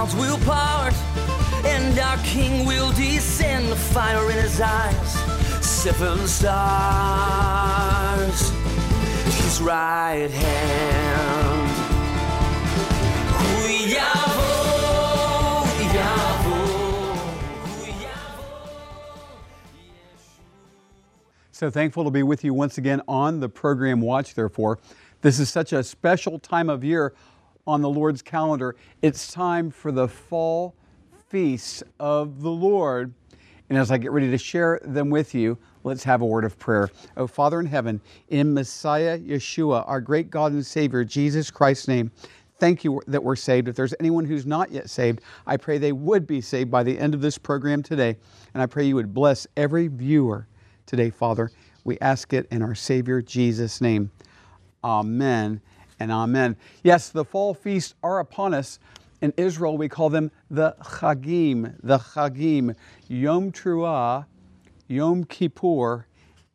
Clouds will part, and our King will descend. The fire in his eyes, seven stars. His right hand. So thankful to be with you once again on the program Watch Therefore. This is such a special time of year on the Lord's calendar. It's time for the fall feasts of the Lord. And as I get ready to share them with you, let's have a word of prayer. Oh, Father in heaven, in Messiah Yeshua, our great God and Savior, Jesus Christ's name, thank you that we're saved. If there's anyone who's not yet saved, I pray they would be saved by the end of this program today. And I pray you would bless every viewer today, Father. We ask it in our Savior Jesus' name. Amen and amen. Yes, the fall feasts are upon us. In Israel, we call them the Chagim, the Chagim, Yom Truah, Yom Kippur,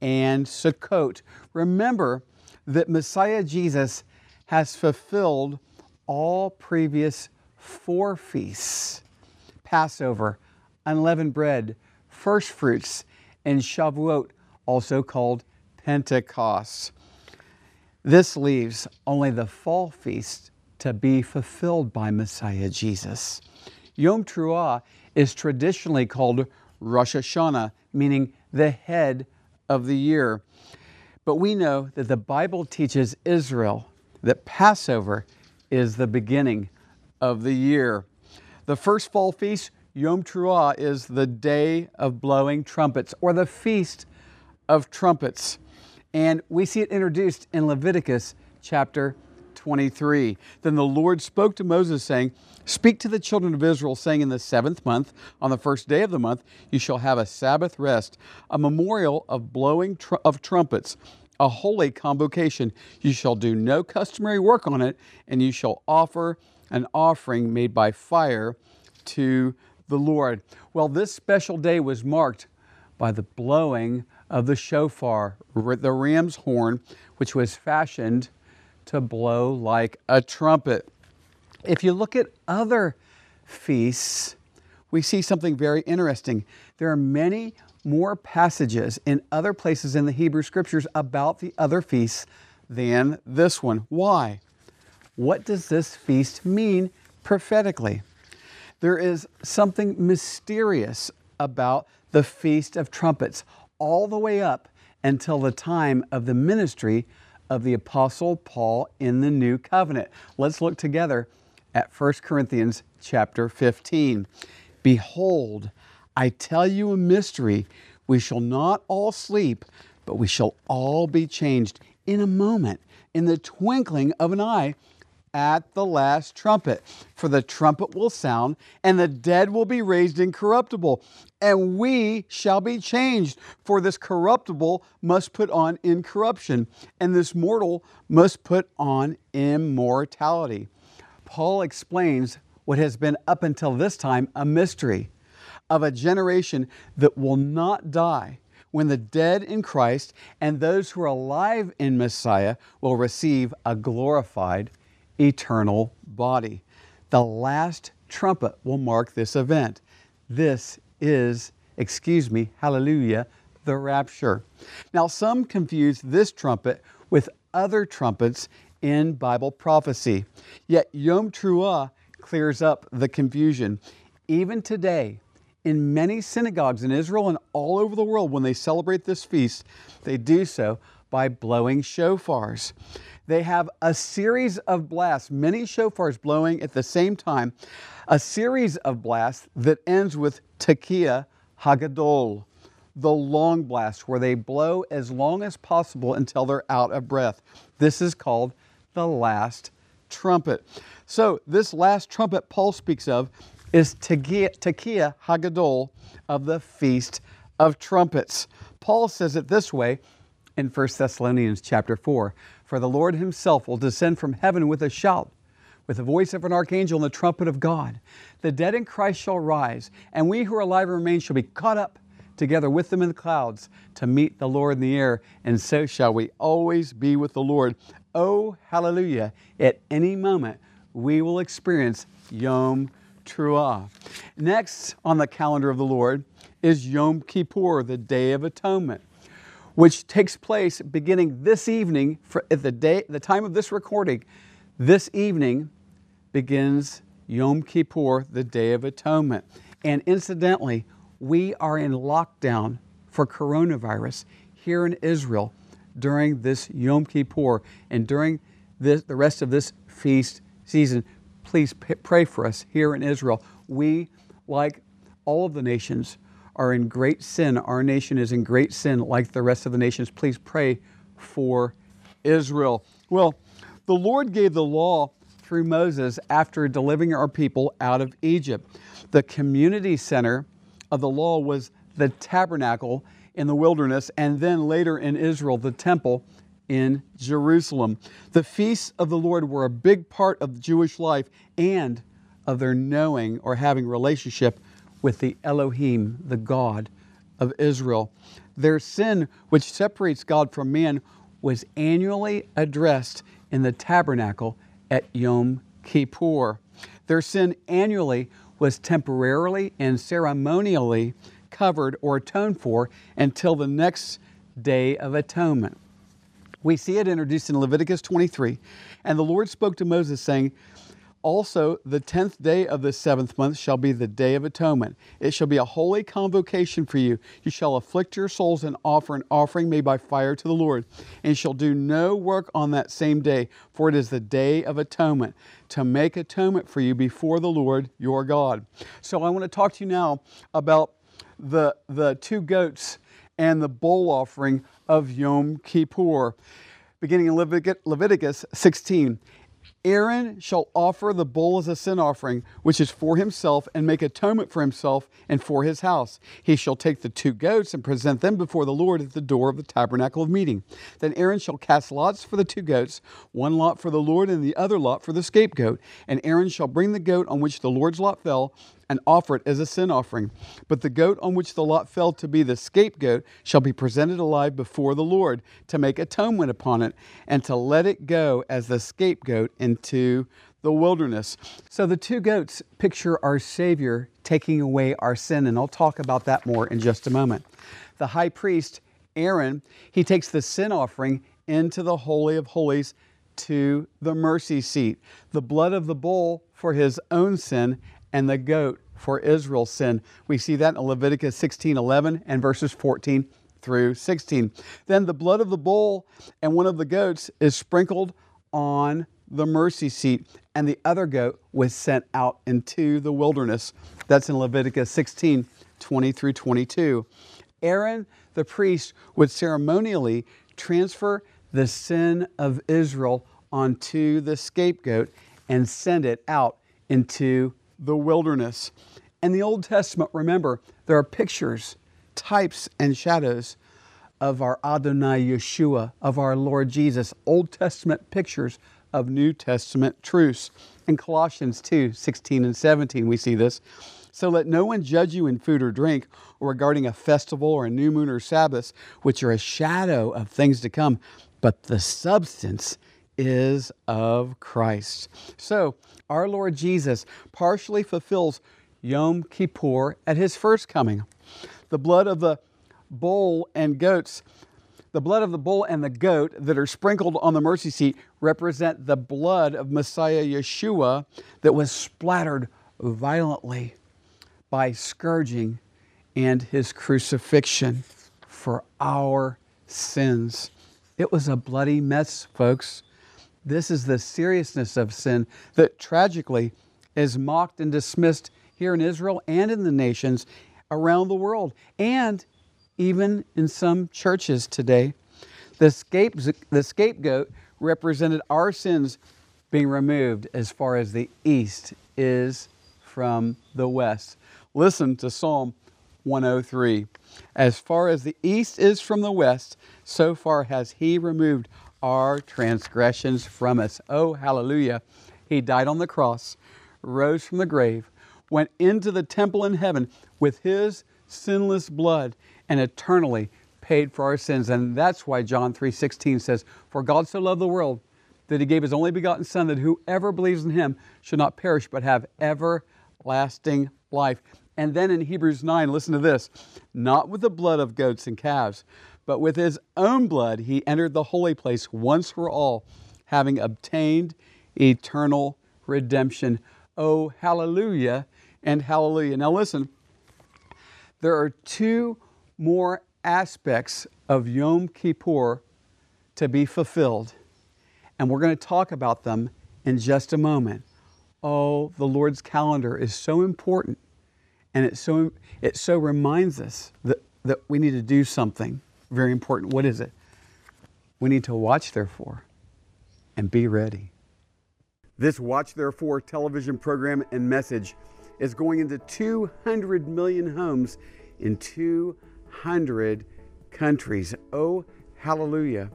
and Sukkot. Remember that Messiah Jesus has fulfilled all previous four feasts Passover, unleavened bread, first fruits, and Shavuot, also called Pentecost. This leaves only the fall feast to be fulfilled by Messiah Jesus. Yom Truah is traditionally called Rosh Hashanah, meaning the head of the year. But we know that the Bible teaches Israel that Passover is the beginning of the year. The first fall feast, Yom Truah, is the day of blowing trumpets or the feast of trumpets. And we see it introduced in Leviticus chapter 23. Then the Lord spoke to Moses, saying, Speak to the children of Israel, saying, In the seventh month, on the first day of the month, you shall have a Sabbath rest, a memorial of blowing tr- of trumpets, a holy convocation. You shall do no customary work on it, and you shall offer an offering made by fire to the Lord. Well, this special day was marked by the blowing of the shofar, the ram's horn, which was fashioned to blow like a trumpet. If you look at other feasts, we see something very interesting. There are many more passages in other places in the Hebrew Scriptures about the other feasts than this one. Why? What does this feast mean prophetically? There is something mysterious about the Feast of Trumpets all the way up until the time of the ministry of the Apostle Paul in the New Covenant. Let's look together at 1 Corinthians chapter 15. Behold, I tell you a mystery. We shall not all sleep, but we shall all be changed in a moment, in the twinkling of an eye at the last trumpet. For the trumpet will sound, and the dead will be raised incorruptible, and we shall be changed. For this corruptible must put on incorruption, and this mortal must put on immortality. Paul explains what has been up until this time a mystery of a generation that will not die when the dead in Christ and those who are alive in Messiah will receive a glorified eternal body. The last trumpet will mark this event. This is, excuse me, hallelujah, the rapture. Now, some confuse this trumpet with other trumpets in Bible prophecy. Yet Yom Truah clears up the confusion. Even today, in many synagogues in Israel and all over the world, when they celebrate this feast, they do so by blowing shofars. They have a series of blasts, many shofars blowing at the same time, a series of blasts that ends with Tekiah Hagadol, the long blast, where they blow as long as possible until they're out of breath. This is called the last trumpet. So, this last trumpet Paul speaks of is Tekiah Hagadol of the Feast of Trumpets. Paul says it this way in 1 Thessalonians chapter 4 For the Lord himself will descend from heaven with a shout, with the voice of an archangel and the trumpet of God. The dead in Christ shall rise, and we who are alive and remain shall be caught up together with them in the clouds to meet the Lord in the air, and so shall we always be with the Lord. Oh, hallelujah. At any moment, we will experience Yom Truah. Next on the calendar of the Lord is Yom Kippur, the Day of Atonement, which takes place beginning this evening at the day, the time of this recording. This evening begins Yom Kippur, the Day of Atonement. And incidentally, we are in lockdown for coronavirus here in Israel during this Yom Kippur and during this, the rest of this feast season. Please pray for us here in Israel. We, like all of the nations, are in great sin. Our nation is in great sin like the rest of the nations. Please pray for Israel. Well, the Lord gave the law through Moses after delivering our people out of Egypt. The community center of the law was the tabernacle in the wilderness, and then later in Israel, the temple in Jerusalem. The feasts of the Lord were a big part of Jewish life and of their knowing or having relationship with the Elohim, the God of Israel. Their sin, which separates God from man, was annually addressed in the tabernacle at Yom Kippur. Their sin annually was temporarily and ceremonially covered or atoned for until the next day of atonement. We see it introduced in Leviticus 23. And the Lord spoke to Moses, saying, also, the tenth day of the seventh month shall be the day of atonement. It shall be a holy convocation for you. You shall afflict your souls and offer an offering made by fire to the Lord. And shall do no work on that same day, for it is the day of atonement, to make atonement for you before the Lord your God. So, I want to talk to you now about the, the two goats and the bull offering of Yom Kippur. Beginning in Leviticus 16. Aaron shall offer the bull as a sin offering, which is for himself, and make atonement for himself and for his house. He shall take the two goats and present them before the Lord at the door of the tabernacle of meeting. Then Aaron shall cast lots for the two goats, one lot for the Lord and the other lot for the scapegoat. And Aaron shall bring the goat on which the Lord's lot fell and offer it as a sin offering. But the goat on which the lot fell to be the scapegoat shall be presented alive before the Lord to make atonement upon it and to let it go as the scapegoat into the wilderness. So the two goats picture our Savior taking away our sin, and I'll talk about that more in just a moment. The high priest, Aaron, he takes the sin offering into the Holy of Holies to the mercy seat. The blood of the bull for his own sin and the goat for Israel's sin. We see that in Leviticus 16 11 and verses 14 through 16. Then the blood of the bull and one of the goats is sprinkled on the mercy seat, and the other goat was sent out into the wilderness. That's in Leviticus 16 20 through 22. Aaron, the priest, would ceremonially transfer the sin of Israel onto the scapegoat and send it out into the wilderness. In the Old Testament, remember, there are pictures, types, and shadows of our Adonai Yeshua, of our Lord Jesus. Old Testament pictures of New Testament truths. In Colossians 2 16 and 17, we see this. So let no one judge you in food or drink, or regarding a festival or a new moon or Sabbath, which are a shadow of things to come, but the substance is of Christ. So, our Lord Jesus partially fulfills Yom Kippur at his first coming. The blood of the bull and goats, the blood of the bull and the goat that are sprinkled on the mercy seat represent the blood of Messiah Yeshua that was splattered violently by scourging and his crucifixion for our sins. It was a bloody mess, folks. This is the seriousness of sin that tragically is mocked and dismissed here in Israel and in the nations around the world, and even in some churches today. The, scape, the scapegoat represented our sins being removed as far as the east is from the west. Listen to Psalm 103. As far as the east is from the west, so far has He removed our transgressions from us. Oh, hallelujah. He died on the cross, rose from the grave, went into the temple in heaven with His sinless blood, and eternally paid for our sins. And that's why John 3:16 says, "For God so loved the world that he gave his only begotten son that whoever believes in him should not perish but have everlasting life." And then in Hebrews 9, listen to this, not with the blood of goats and calves, but with his own blood he entered the holy place once for all, having obtained eternal redemption. Oh, hallelujah and hallelujah. Now listen, there are two more aspects of Yom Kippur to be fulfilled, and we're going to talk about them in just a moment. Oh, the Lord's calendar is so important, and it so, it so reminds us that, that we need to do something very important. What is it? We need to watch, therefore, and be ready. This Watch Therefore television program and message is going into 200 million homes in 200 countries. Oh, hallelujah.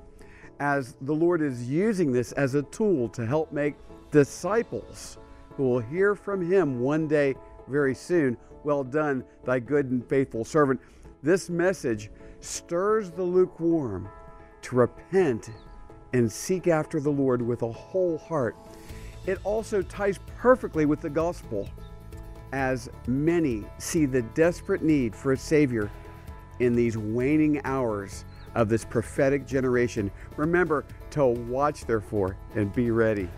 As the Lord is using this as a tool to help make disciples who will hear from Him one day very soon. Well done, thy good and faithful servant. This message stirs the lukewarm to repent and seek after the Lord with a whole heart. It also ties perfectly with the gospel as many see the desperate need for a Savior in these waning hours of this prophetic generation. Remember to watch, therefore, and be ready.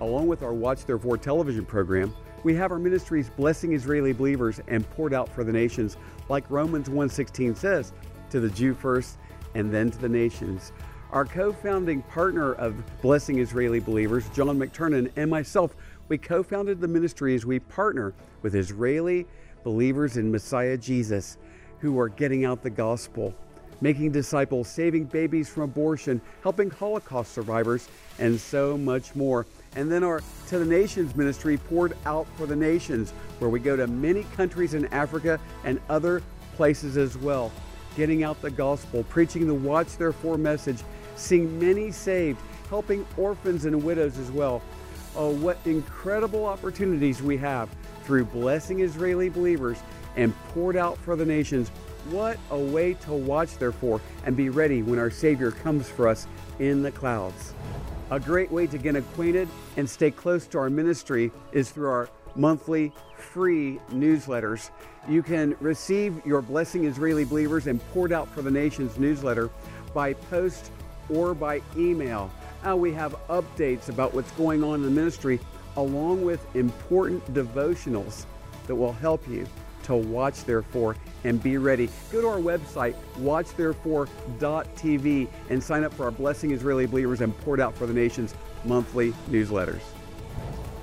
Along with our Watch, Therefore television program, we have our ministries blessing Israeli believers and poured out for the nations, like Romans 1:16 says, to the Jew first and then to the nations. Our co-founding partner of Blessing Israeli Believers, John McTernan, and myself we co founded the ministry as we partner with Israeli believers in Messiah Jesus who are getting out the gospel, making disciples, saving babies from abortion, helping Holocaust survivors, and so much more. And then our To the Nations ministry poured out for the nations, where we go to many countries in Africa and other places as well, getting out the gospel, preaching the Watch Therefore message, seeing many saved, helping orphans and widows as well. Oh, what incredible opportunities we have through blessing Israeli believers and poured out for the nations. What a way to watch, therefore, and be ready when our Savior comes for us in the clouds. A great way to get acquainted and stay close to our ministry is through our monthly free newsletters. You can receive your Blessing Israeli Believers and Poured Out for the Nations newsletter by post or by email. Uh, we have updates about what's going on in the ministry, along with important devotionals that will help you to watch therefore and be ready. Go to our website, watchtherefore.tv, and sign up for our Blessing Israeli Believers and Poured Out for the Nations monthly newsletters.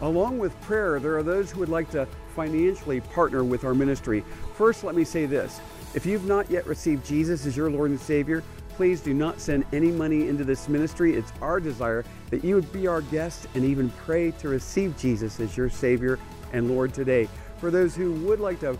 Along with prayer, there are those who would like to financially partner with our ministry. First, let me say this if you've not yet received Jesus as your Lord and Savior, Please do not send any money into this ministry. It's our desire that you would be our guest and even pray to receive Jesus as your Savior and Lord today. For those who would like to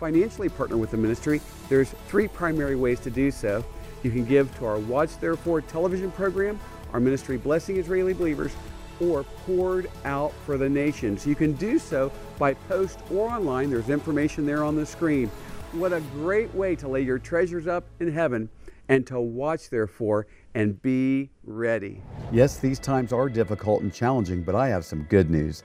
financially partner with the ministry, there's three primary ways to do so. You can give to our Watch Therefore television program, our ministry Blessing Israeli Believers, or poured out for the nations. You can do so by post or online. There's information there on the screen. What a great way to lay your treasures up in heaven and to watch, therefore, and be ready. Yes, these times are difficult and challenging, but I have some good news.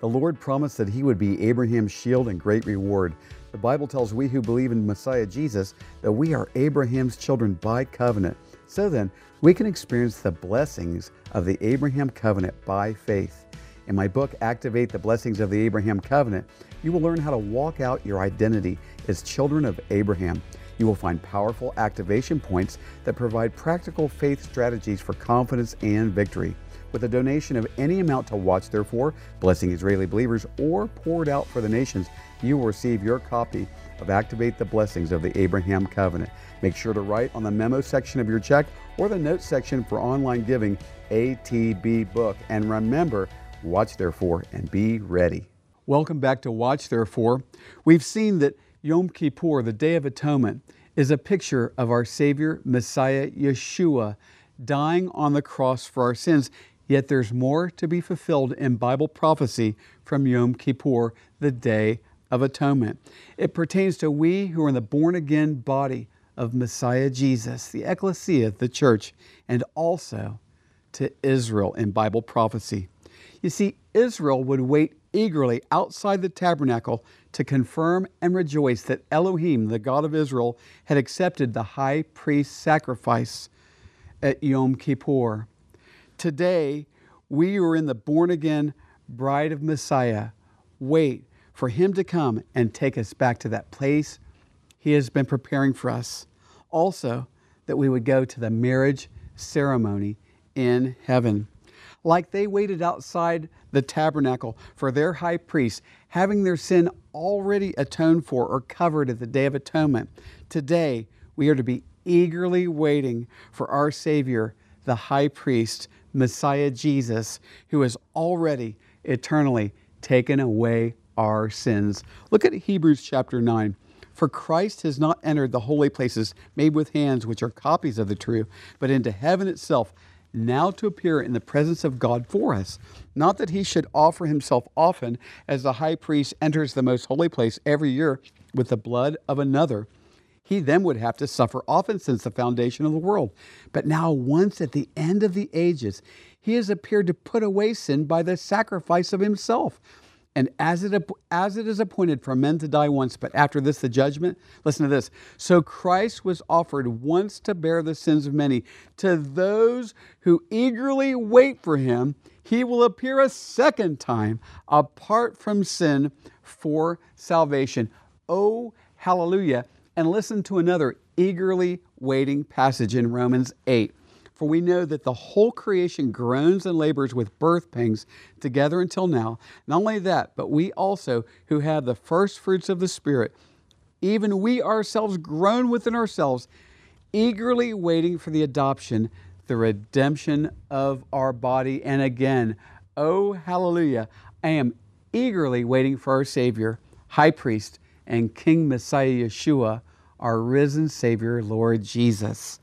The Lord promised that He would be Abraham's shield and great reward. The Bible tells we who believe in Messiah Jesus that we are Abraham's children by covenant. So then, we can experience the blessings of the Abraham covenant by faith. In my book, Activate the Blessings of the Abraham Covenant, you will learn how to walk out your identity as children of Abraham. You will find powerful activation points that provide practical faith strategies for confidence and victory. with a donation of any amount to Watch Therefore, blessing Israeli believers, or poured out for the nations, you will receive your copy of Activate the Blessings of the Abraham Covenant. Make sure to write on the memo section of your check or the notes section for online giving ATB book. And remember, watch therefore and be ready. Welcome back to Watch Therefore. We've seen that Yom Kippur, the Day of Atonement, is a picture of our Savior, Messiah Yeshua, dying on the cross for our sins. Yet there's more to be fulfilled in Bible prophecy from Yom Kippur, the Day of Atonement. It pertains to we who are in the born again body of Messiah Jesus, the ecclesia, the church, and also to Israel in Bible prophecy. You see, Israel would wait eagerly outside the tabernacle to confirm and rejoice that Elohim, the God of Israel, had accepted the high priest sacrifice at Yom Kippur. Today, we are in the born again bride of Messiah wait for Him to come and take us back to that place He has been preparing for us. Also, that we would go to the marriage ceremony in heaven. Like they waited outside the tabernacle for their high priest, having their sin already atoned for or covered at the Day of Atonement. Today, we are to be eagerly waiting for our Savior, the high priest, Messiah Jesus, who has already eternally taken away our sins. Look at Hebrews chapter 9. For Christ has not entered the holy places made with hands, which are copies of the true, but into heaven itself, now to appear in the presence of God for us. Not that he should offer himself often, as the high priest enters the most holy place every year with the blood of another. He then would have to suffer often since the foundation of the world. But now, once at the end of the ages, he has appeared to put away sin by the sacrifice of himself. And as it, as it is appointed for men to die once, but after this the judgment, listen to this. So Christ was offered once to bear the sins of many. To those who eagerly wait for him, he will appear a second time apart from sin for salvation. Oh, hallelujah. And listen to another eagerly waiting passage in Romans 8. For we know that the whole creation groans and labors with birth pangs together until now. Not only that, but we also, who have the first fruits of the Spirit, even we ourselves groan within ourselves, eagerly waiting for the adoption, the redemption of our body. And again, oh, hallelujah, I am eagerly waiting for our Savior, High Priest, and King Messiah Yeshua, our risen Savior, Lord Jesus.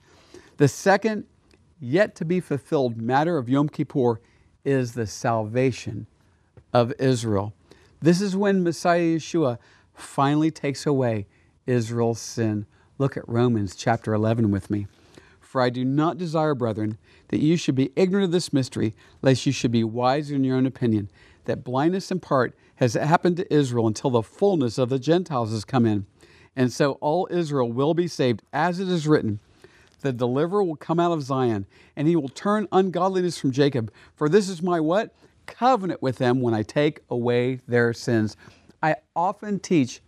The second yet to be fulfilled matter of Yom Kippur is the salvation of Israel. This is when Messiah Yeshua finally takes away Israel's sin. Look at Romans chapter 11 with me. For I do not desire, brethren, that you should be ignorant of this mystery, lest you should be wise in your own opinion, that blindness in part has happened to Israel until the fullness of the Gentiles has come in. And so all Israel will be saved, as it is written the deliverer will come out of Zion, and he will turn ungodliness from Jacob. For this is my what? Covenant with them when I take away their sins. I often teach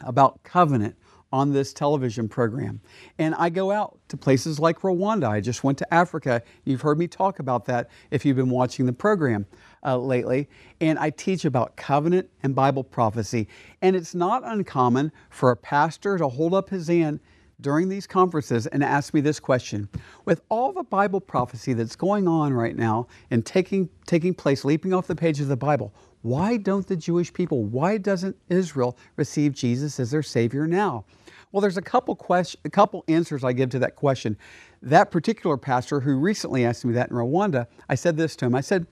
about covenant on this television program. And I go out to places like Rwanda. I just went to Africa. You've heard me talk about that if you've been watching the program uh, lately. And I teach about covenant and Bible prophecy. And it's not uncommon for a pastor to hold up his hand during these conferences and ask me this question With all the Bible prophecy that's going on right now and taking, taking place, leaping off the page of the Bible, why don't the Jewish people, why doesn't Israel receive Jesus as their Savior now? Well, there's a couple, question, a couple answers I give to that question. That particular pastor who recently asked me that in Rwanda, I said this to him I said,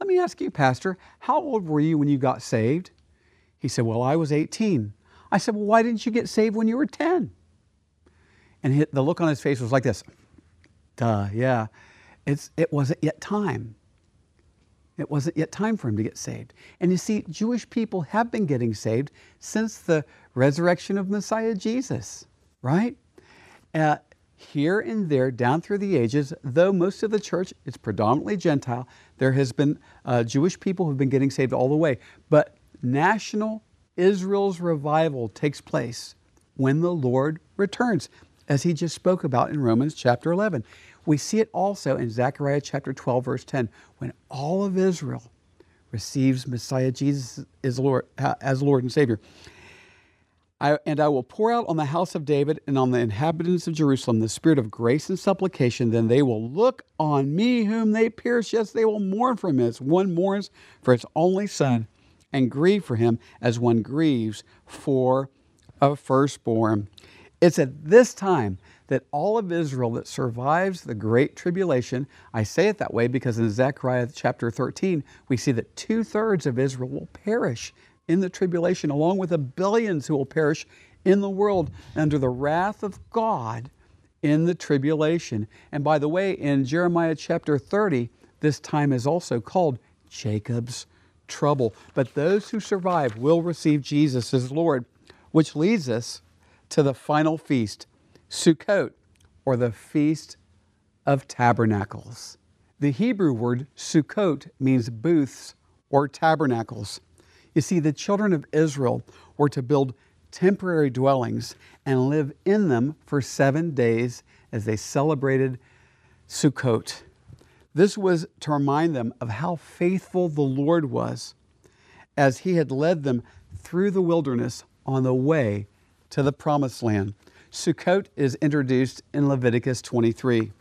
Let me ask you, Pastor, how old were you when you got saved? He said, Well, I was 18. I said, Well, why didn't you get saved when you were 10? And the look on his face was like this Duh, yeah. It's, it wasn't yet time. It wasn't yet time for him to get saved. And you see, Jewish people have been getting saved since the resurrection of Messiah Jesus, right? Uh, here and there, down through the ages, though most of the church is predominantly Gentile, there has been uh, Jewish people who have been getting saved all the way. But national Israel's revival takes place when the Lord returns as he just spoke about in Romans chapter 11. We see it also in Zechariah chapter 12, verse 10, when all of Israel receives Messiah Jesus as Lord, uh, as Lord and Savior. I, and I will pour out on the house of David and on the inhabitants of Jerusalem the spirit of grace and supplication. Then they will look on me whom they pierced. Yes, they will mourn for him as one mourns for his only son, and grieve for him as one grieves for a firstborn. It's at this time that all of Israel that survives the great tribulation, I say it that way because in Zechariah chapter 13, we see that two thirds of Israel will perish in the tribulation, along with the billions who will perish in the world under the wrath of God in the tribulation. And by the way, in Jeremiah chapter 30, this time is also called Jacob's trouble. But those who survive will receive Jesus as Lord, which leads us to the final feast, Sukkot, or the Feast of Tabernacles. The Hebrew word Sukkot means booths or tabernacles. You see, the children of Israel were to build temporary dwellings and live in them for seven days as they celebrated Sukkot. This was to remind them of how faithful the Lord was as he had led them through the wilderness on the way to the promised land. Sukkot is introduced in Leviticus 23.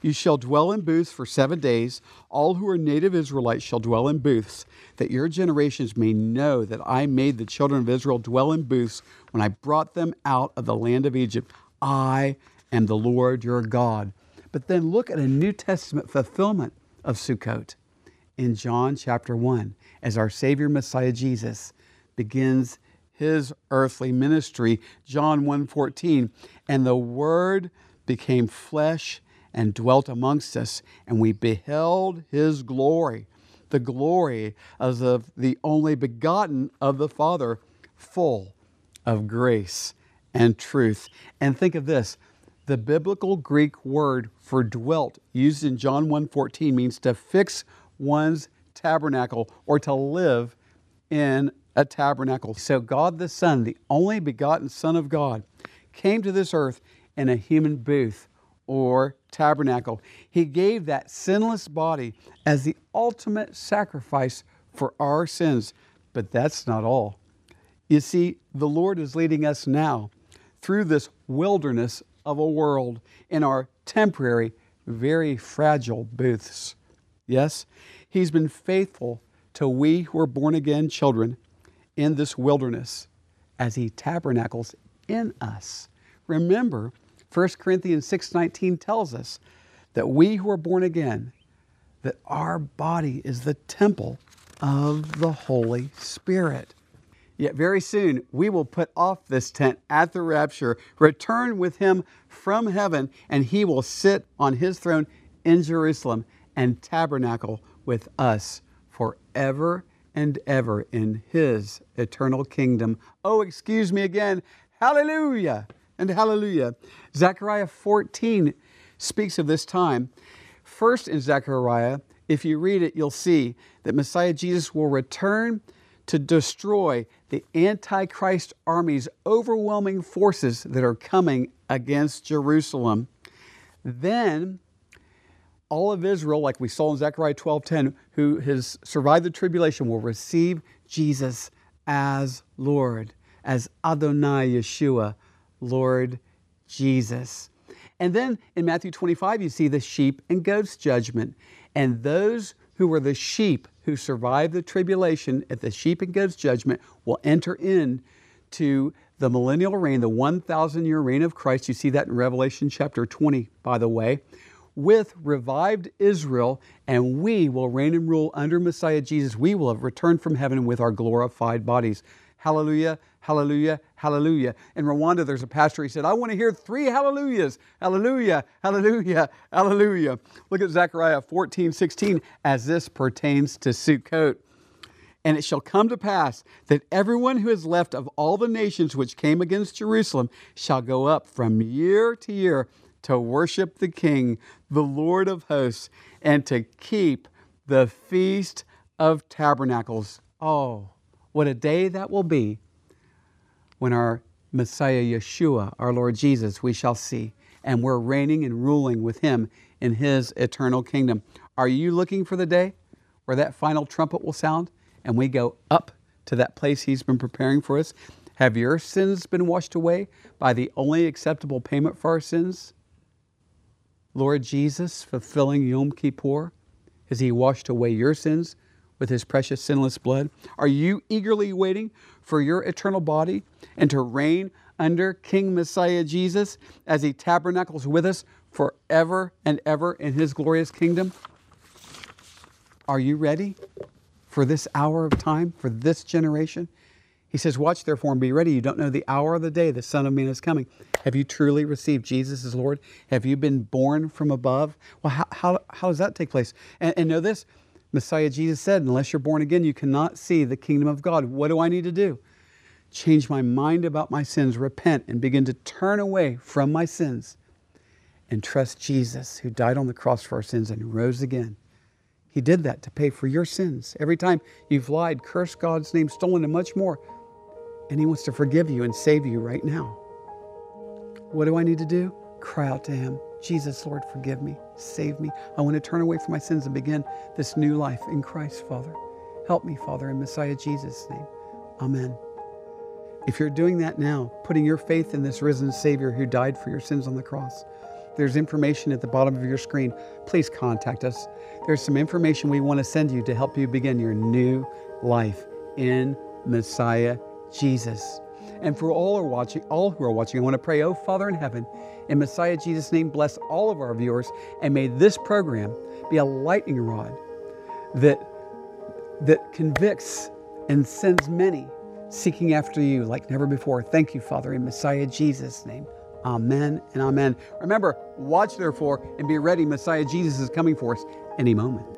You shall dwell in booths for seven days. All who are native Israelites shall dwell in booths, that your generations may know that I made the children of Israel dwell in booths when I brought them out of the land of Egypt. I am the Lord your God. But then look at a New Testament fulfillment of Sukkot in John chapter 1 as our Savior Messiah Jesus begins his earthly ministry. John 1:14, and the word became flesh and dwelt amongst us, and we beheld his glory, the glory as of the only begotten of the Father, full of grace and truth. And think of this the biblical Greek word for dwelt used in John 1:14 means to fix one's tabernacle or to live in a tabernacle. So God the Son, the only begotten Son of God, came to this earth in a human booth or tabernacle. He gave that sinless body as the ultimate sacrifice for our sins. But that's not all. You see, the Lord is leading us now through this wilderness of a world in our temporary, very fragile booths. Yes, He's been faithful to we who are born again children in this wilderness as he tabernacles in us. Remember, 1 Corinthians 6:19 tells us that we who are born again that our body is the temple of the Holy Spirit. Yet very soon we will put off this tent at the rapture, return with him from heaven, and he will sit on his throne in Jerusalem and tabernacle with us forever and ever in his eternal kingdom. Oh, excuse me again. Hallelujah and hallelujah. Zechariah 14 speaks of this time. First in Zechariah, if you read it, you'll see that Messiah Jesus will return to destroy the Antichrist army's overwhelming forces that are coming against Jerusalem. Then all of Israel, like we saw in Zechariah 12:10, who has survived the tribulation, will receive Jesus as Lord, as Adonai Yeshua, Lord Jesus. And then in Matthew 25, you see the sheep and goats judgment. And those who were the sheep who survived the tribulation at the sheep and goats judgment will enter in to the millennial reign, the 1,000 year reign of Christ. You see that in Revelation chapter 20, by the way with revived Israel, and we will reign and rule under Messiah Jesus. We will have returned from heaven with our glorified bodies. Hallelujah, hallelujah, hallelujah. In Rwanda, there's a pastor, he said, I want to hear three hallelujahs. Hallelujah, hallelujah, hallelujah. Look at Zechariah 14, 16, as this pertains to Sukkot. And it shall come to pass that everyone who is left of all the nations which came against Jerusalem shall go up from year to year to worship the King, the Lord of hosts, and to keep the Feast of Tabernacles. Oh, what a day that will be when our Messiah Yeshua, our Lord Jesus, we shall see, and we're reigning and ruling with him in His eternal kingdom. Are you looking for the day where that final trumpet will sound and we go up to that place He's been preparing for us? Have your sins been washed away by the only acceptable payment for our sins? Lord Jesus, fulfilling Yom Kippur, has He washed away your sins with His precious sinless blood? Are you eagerly waiting for your eternal body and to reign under King Messiah Jesus as He tabernacles with us forever and ever in His glorious kingdom? Are you ready for this hour of time, for this generation? He says, Watch therefore and be ready. You don't know the hour of the day the Son of Man is coming. Have you truly received Jesus as Lord? Have you been born from above? Well, how, how, how does that take place? And, and know this Messiah Jesus said, Unless you're born again, you cannot see the kingdom of God. What do I need to do? Change my mind about my sins, repent, and begin to turn away from my sins and trust Jesus, who died on the cross for our sins and rose again. He did that to pay for your sins. Every time you've lied, cursed God's name, stolen, and much more, and He wants to forgive you and save you right now. What do I need to do? Cry out to Him Jesus, Lord, forgive me, save me. I want to turn away from my sins and begin this new life in Christ, Father. Help me, Father, in Messiah Jesus' name. Amen. If you're doing that now, putting your faith in this risen Savior who died for your sins on the cross, there's information at the bottom of your screen. Please contact us. There's some information we want to send you to help you begin your new life in Messiah Jesus. And for all who are watching, all who are watching, I want to pray, oh Father in heaven, in Messiah Jesus' name, bless all of our viewers, and may this program be a lightning rod that that convicts and sends many seeking after you like never before. Thank you, Father, in Messiah Jesus' name. Amen and amen. Remember, watch therefore and be ready. Messiah Jesus is coming for us any moment.